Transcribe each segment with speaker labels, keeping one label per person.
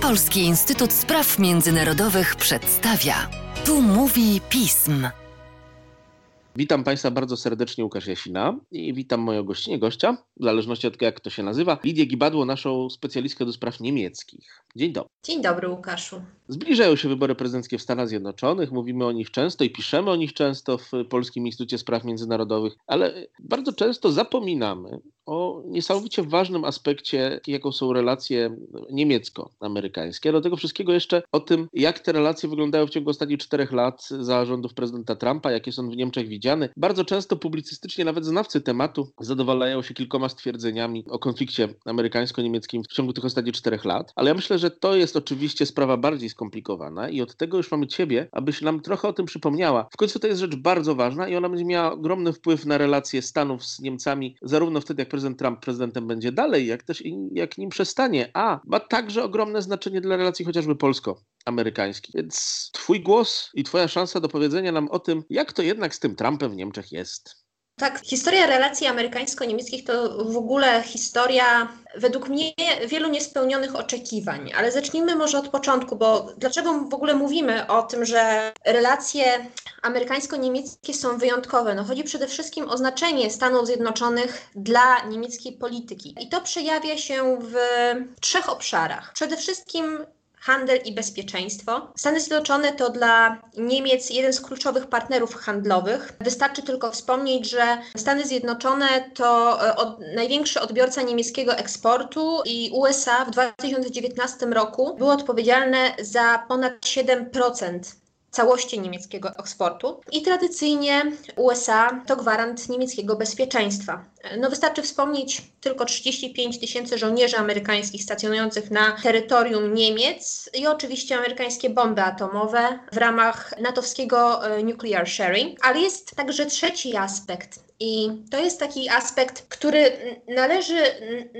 Speaker 1: Polski Instytut Spraw Międzynarodowych przedstawia. Tu mówi pism.
Speaker 2: Witam Państwa bardzo serdecznie, Łukasz Jasina i witam moją gościnie, gościa, w zależności od tego, jak to się nazywa, Lidię Gibadło, naszą specjalistkę do spraw niemieckich. Dzień dobry.
Speaker 3: Dzień dobry, Łukaszu.
Speaker 2: Zbliżają się wybory prezydenckie w Stanach Zjednoczonych, mówimy o nich często i piszemy o nich często w Polskim Instytucie Spraw Międzynarodowych, ale bardzo często zapominamy o niesamowicie ważnym aspekcie, jaką są relacje niemiecko-amerykańskie. Do tego wszystkiego jeszcze o tym, jak te relacje wyglądają w ciągu ostatnich czterech lat za rządów prezydenta Trumpa, jakie są w Niemczech widziane. Bardzo często publicystycznie nawet znawcy tematu zadowalają się kilkoma stwierdzeniami o konflikcie amerykańsko-niemieckim w ciągu tych ostatnich czterech lat, ale ja myślę, że to jest oczywiście sprawa bardziej skomplikowana i od tego już mamy Ciebie, abyś nam trochę o tym przypomniała. W końcu to jest rzecz bardzo ważna i ona będzie miała ogromny wpływ na relacje Stanów z Niemcami, zarówno wtedy, jak prezydent Trump prezydentem będzie dalej, jak też jak nim przestanie. A ma także ogromne znaczenie dla relacji chociażby polsko-amerykańskich. Więc Twój głos i Twoja szansa do powiedzenia nam o tym, jak to jednak z tym Trumpem w Niemczech jest.
Speaker 3: Tak, historia relacji amerykańsko-niemieckich to w ogóle historia według mnie wielu niespełnionych oczekiwań, ale zacznijmy może od początku, bo dlaczego w ogóle mówimy o tym, że relacje amerykańsko-niemieckie są wyjątkowe? No chodzi przede wszystkim o znaczenie Stanów Zjednoczonych dla niemieckiej polityki. I to przejawia się w trzech obszarach. Przede wszystkim handel i bezpieczeństwo. Stany Zjednoczone to dla Niemiec jeden z kluczowych partnerów handlowych. Wystarczy tylko wspomnieć, że Stany Zjednoczone to e, od, największy odbiorca niemieckiego eksportu i USA w 2019 roku było odpowiedzialne za ponad 7% całości niemieckiego eksportu. I tradycyjnie USA to gwarant niemieckiego bezpieczeństwa. No wystarczy wspomnieć tylko 35 tysięcy żołnierzy amerykańskich stacjonujących na terytorium Niemiec i oczywiście amerykańskie bomby atomowe w ramach natowskiego e, nuclear sharing. Ale jest także trzeci aspekt i to jest taki aspekt, który należy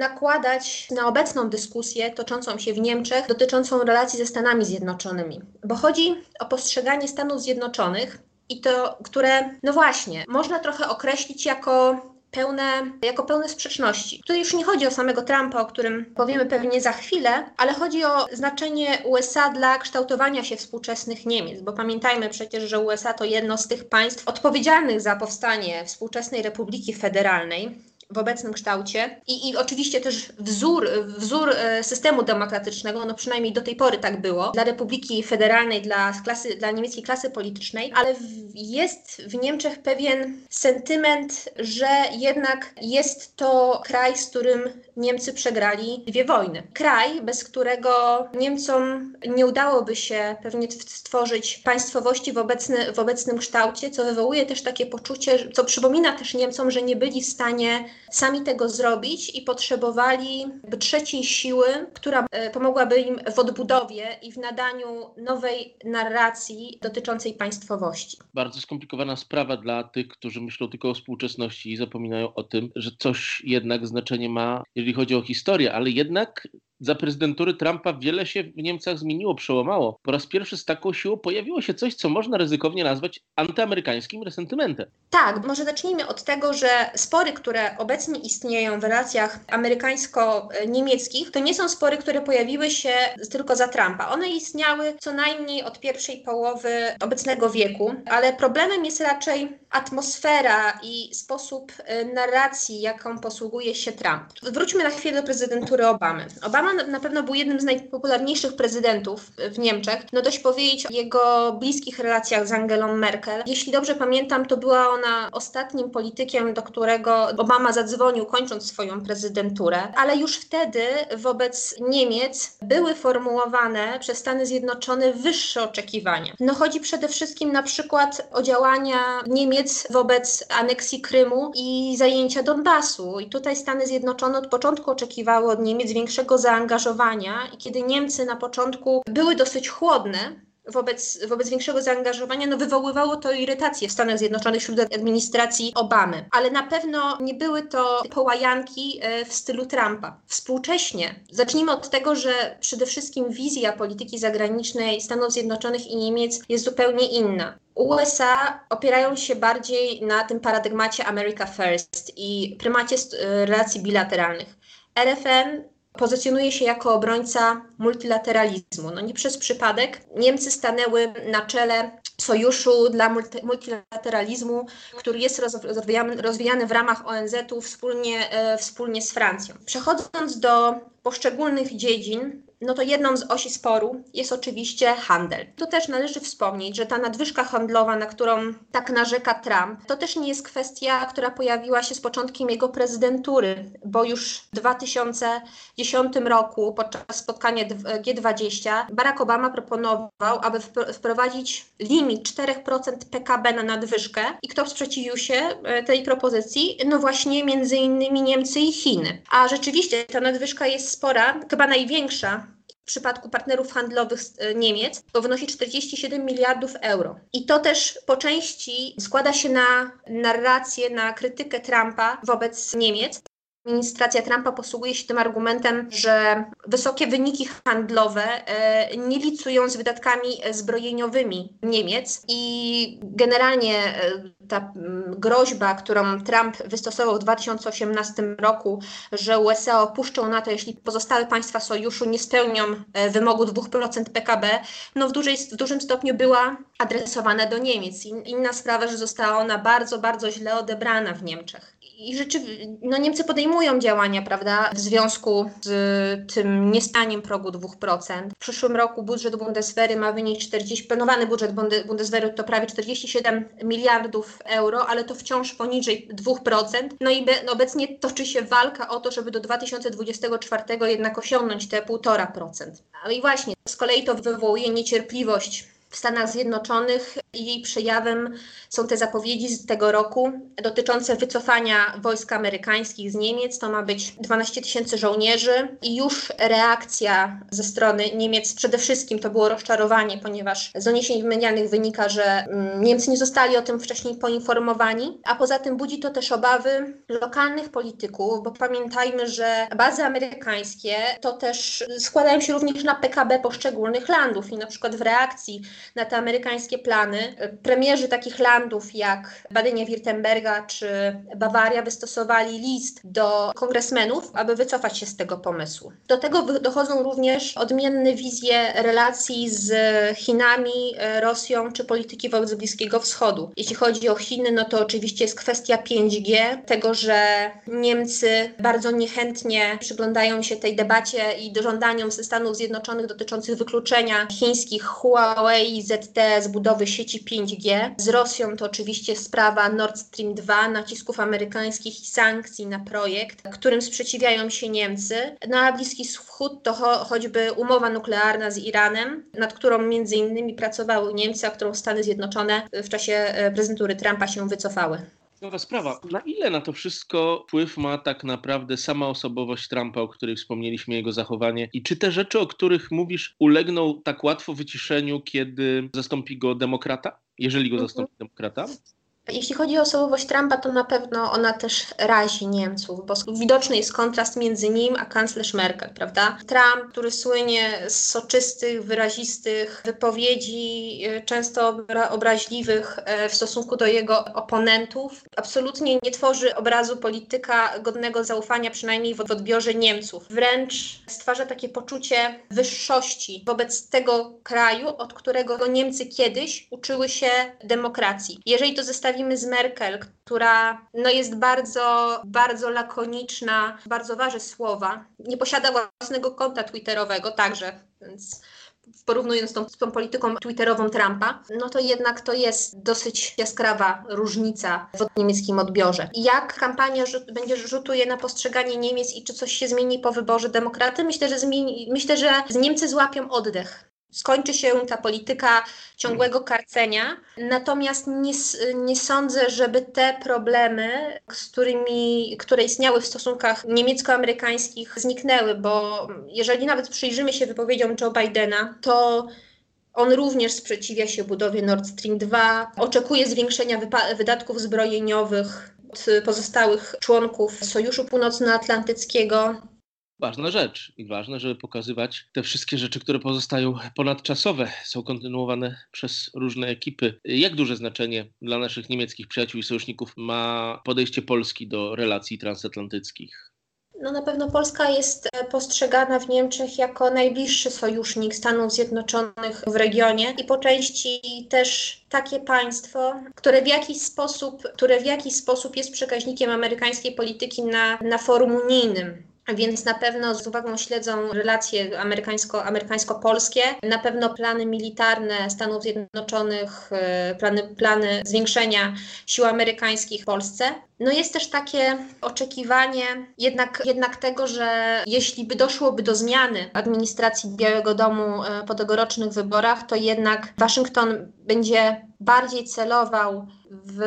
Speaker 3: nakładać na obecną dyskusję toczącą się w Niemczech dotyczącą relacji ze Stanami Zjednoczonymi, bo chodzi o postrzeganie Stanów Zjednoczonych i to, które, no właśnie, można trochę określić jako pełne, jako pełne sprzeczności. Tutaj już nie chodzi o samego Trumpa, o którym powiemy pewnie za chwilę, ale chodzi o znaczenie USA dla kształtowania się współczesnych Niemiec, bo pamiętajmy przecież, że USA to jedno z tych państw odpowiedzialnych za powstanie współczesnej Republiki Federalnej w obecnym kształcie I, i oczywiście też wzór, wzór e, systemu demokratycznego, no przynajmniej do tej pory tak było, dla Republiki Federalnej, dla, klasy, dla niemieckiej klasy politycznej, ale w, jest w Niemczech pewien sentyment, że jednak jest to kraj, z którym Niemcy przegrali dwie wojny. Kraj, bez którego Niemcom nie udałoby się pewnie stworzyć państwowości w, obecny, w obecnym kształcie, co wywołuje też takie poczucie, co przypomina też Niemcom, że nie byli w stanie sami tego zrobić i potrzebowali trzeciej siły, która e, pomogłaby im w odbudowie i w nadaniu nowej narracji dotyczącej państwowości.
Speaker 2: Bardzo skomplikowana sprawa dla tych, którzy myślą tylko o współczesności i zapominają o tym, że coś jednak znaczenie ma, jeżeli chodzi o historię, ale jednak za prezydentury Trumpa wiele się w Niemcach zmieniło, przełamało. Po raz pierwszy z taką siłą pojawiło się coś, co można ryzykownie nazwać antyamerykańskim resentymentem.
Speaker 3: Tak, może zacznijmy od tego, że spory, które obecnie istnieją w relacjach amerykańsko-niemieckich, to nie są spory, które pojawiły się tylko za Trumpa. One istniały co najmniej od pierwszej połowy obecnego wieku, ale problemem jest raczej atmosfera i sposób y, narracji, jaką posługuje się Trump. Wróćmy na chwilę do prezydentury Obamy. Obama Obama na pewno był jednym z najpopularniejszych prezydentów w Niemczech. No dość powiedzieć o jego bliskich relacjach z Angelą Merkel. Jeśli dobrze pamiętam, to była ona ostatnim politykiem, do którego Obama zadzwonił, kończąc swoją prezydenturę. Ale już wtedy wobec Niemiec były formułowane przez Stany Zjednoczone wyższe oczekiwania. No chodzi przede wszystkim na przykład o działania Niemiec wobec aneksji Krymu i zajęcia Donbasu. I tutaj Stany Zjednoczone od początku oczekiwały od Niemiec większego zaangażowania zaangażowania i kiedy Niemcy na początku były dosyć chłodne, wobec, wobec większego zaangażowania, no wywoływało to irytację w Stanach Zjednoczonych wśród administracji Obamy. Ale na pewno nie były to połajanki e, w stylu Trumpa. Współcześnie, zacznijmy od tego, że przede wszystkim wizja polityki zagranicznej Stanów Zjednoczonych i Niemiec jest zupełnie inna. USA opierają się bardziej na tym paradygmacie America First i prymacie e, relacji bilateralnych. RFN pozycjonuje się jako obrońca multilateralizmu. No nie przez przypadek Niemcy stanęły na czele sojuszu dla multilateralizmu, który jest rozwijany, w ramach ONZ-u wspólnie, e, wspólnie z Francją. Przechodząc do poszczególnych dziedzin, no to jedną z osi sporu jest oczywiście handel. To też należy wspomnieć, że ta nadwyżka handlowa, na którą tak narzeka Trump, to też nie jest kwestia, która pojawiła się z początkiem jego prezydentury, bo już w 2010 roku podczas spotkania G20 Barack Obama proponował, aby wprowadzić limit 4% PKB na nadwyżkę i kto sprzeciwił się e, tej propozycji? No właśnie między innymi Niemcy i Chiny. A rzeczywiście ta nadwyżka jest spora, chyba największa w przypadku partnerów handlowych e, Niemiec, to wynosi 47 miliardów euro. I to też po części składa się na narrację, na krytykę Trumpa wobec Niemiec. Administracja Trumpa posługuje się tym argumentem, że wysokie wyniki handlowe e, nie licują z wydatkami zbrojeniowymi Niemiec i generalnie e, ta groźba, którą Trump wystosował w 2018 roku, że USA opuszczą NATO, jeśli pozostałe państwa sojuszu nie spełnią e, wymogu 2% PKB, no w, dużej, w dużym stopniu była adresowana do Niemiec. Inna sprawa, że została ona bardzo, bardzo źle odebrana w Niemczech. I rzeczywiście, no Niemcy podejmują działania, prawda, w związku z tym niestaniem progu 2%. W przyszłym roku budżet Bundeswehry ma wynieść 40, planowany budżet Bundeswehry to prawie 47 miliardów euro, ale to wciąż poniżej 2%. No i be, obecnie toczy się walka o to, żeby do 2024 jednak osiągnąć te 1,5%. No i właśnie, z kolei to wywołuje niecierpliwość w Stanach Zjednoczonych jej przejawem są te zapowiedzi z tego roku dotyczące wycofania wojsk amerykańskich z Niemiec. To ma być 12 tysięcy żołnierzy i już reakcja ze strony Niemiec, przede wszystkim to było rozczarowanie, ponieważ z doniesień medialnych wynika, że mm, Niemcy nie zostali o tym wcześniej poinformowani, a poza tym budzi to też obawy lokalnych polityków, bo pamiętajmy, że bazy amerykańskie to też składają się również na PKB poszczególnych landów i na przykład w reakcji na te amerykańskie plany. Premierzy takich landów jak Badenia-Württemberga czy Bawaria wystosowali list do kongresmenów, aby wycofać się z tego pomysłu. Do tego dochodzą również odmienne wizje relacji z Chinami, Rosją czy polityki wobec Bliskiego Wschodu. Jeśli chodzi o Chiny, no to oczywiście jest kwestia 5G, tego, że Niemcy bardzo niechętnie przyglądają się tej debacie i żądaniom ze Stanów Zjednoczonych dotyczących wykluczenia chińskich Huawei i ZTE z budowy sieci 5G. Z Rosją to oczywiście sprawa Nord Stream 2, nacisków amerykańskich i sankcji na projekt, którym sprzeciwiają się Niemcy. No a Bliski Wschód to cho choćby umowa nuklearna z Iranem, nad którą między innymi pracowały Niemcy, a którą Stany Zjednoczone w czasie e, prezydentury Trumpa się wycofały.
Speaker 2: Nowa sprawa. Na ile na to wszystko wpływ ma tak naprawdę sama osobowość Trumpa, o której wspomnieliśmy, jego zachowanie? I czy te rzeczy, o których mówisz, ulegną tak łatwo wyciszeniu, kiedy zastąpi go demokrata? Jeżeli go zastąpi demokrata?
Speaker 3: Jeśli chodzi o osobowość Trumpa, to na pewno ona też razi Niemców, bo widoczny jest kontrast między nim a kanclerz Merkel, prawda? Trump, który słynie z soczystych, wyrazistych wypowiedzi, e, często obraźliwych e, w stosunku do jego oponentów, absolutnie nie tworzy obrazu polityka godnego zaufania, przynajmniej w odbiorze Niemców. Wręcz stwarza takie poczucie wyższości wobec tego kraju, od którego Niemcy kiedyś uczyły się demokracji. Jeżeli to zestawi zestawimy z Merkel, która no, jest bardzo, bardzo lakoniczna, bardzo waży słowa, nie posiada własnego konta twitterowego także, więc porównując tą, z tą polityką twitterową Trumpa, no to jednak to jest dosyć jaskrawa różnica w niemieckim odbiorze. Jak kampania będzie rzutuje na postrzeganie Niemiec i czy coś się zmieni po wyborze demokraty? Myślę, że zmieni, myślę, że Niemcy złapią oddech skończy się ta polityka ciągłego karcenia. Natomiast nie, nie sądzę, żeby te problemy, z którymi, które istniały w stosunkach niemiecko-amerykańskich, zniknęły, bo jeżeli nawet przyjrzymy się wypowiedziom Joe Bidena, to on również sprzeciwia się budowie Nord Stream 2, oczekuje zwiększenia wydatków zbrojeniowych od pozostałych członków Sojuszu Północnoatlantyckiego.
Speaker 2: Ważna rzecz i ważne, żeby pokazywać te wszystkie rzeczy, które pozostają ponadczasowe, są kontynuowane przez różne ekipy. Jak duże znaczenie dla naszych niemieckich przyjaciół i sojuszników ma podejście Polski do relacji transatlantyckich?
Speaker 3: No na pewno Polska jest e, postrzegana w Niemczech jako najbliższy sojusznik Stanów Zjednoczonych w regionie i po części też takie państwo, które w jakiś sposób, które w jakiś sposób jest przekaźnikiem amerykańskiej polityki na, na forum unijnym. Więc na pewno z uwagą śledzą relacje amerykańsko, amerykańsko-polskie, na pewno plany militarne Stanów Zjednoczonych, e, plany, plany zwiększenia sił amerykańskich w Polsce. No jest też takie oczekiwanie jednak, jednak tego, że jeśli by doszłoby do zmiany administracji Białego Domu e, po tegorocznych wyborach, to jednak Waszyngton będzie bardziej celował w,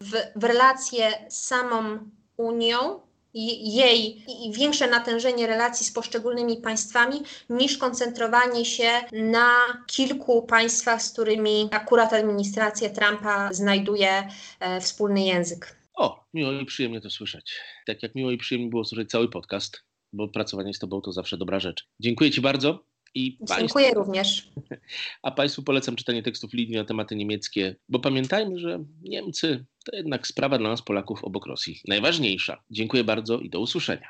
Speaker 3: w, w relacje z samą Unią, jej większe natężenie relacji z poszczególnymi państwami, niż koncentrowanie się na kilku państwach, z którymi akurat administracja Trumpa znajduje e, wspólny język.
Speaker 2: O, miło i przyjemnie to słyszeć. Tak jak miło i przyjemnie było słyszeć cały podcast, bo pracowanie z Tobą to zawsze dobra rzecz. Dziękuję Ci bardzo.
Speaker 3: I Dziękuję państwu, również.
Speaker 2: A Państwu polecam czytanie tekstów Lidii na tematy niemieckie, bo pamiętajmy, że Niemcy to jednak sprawa dla nas Polaków obok Rosji najważniejsza. Dziękuję bardzo i do usłyszenia.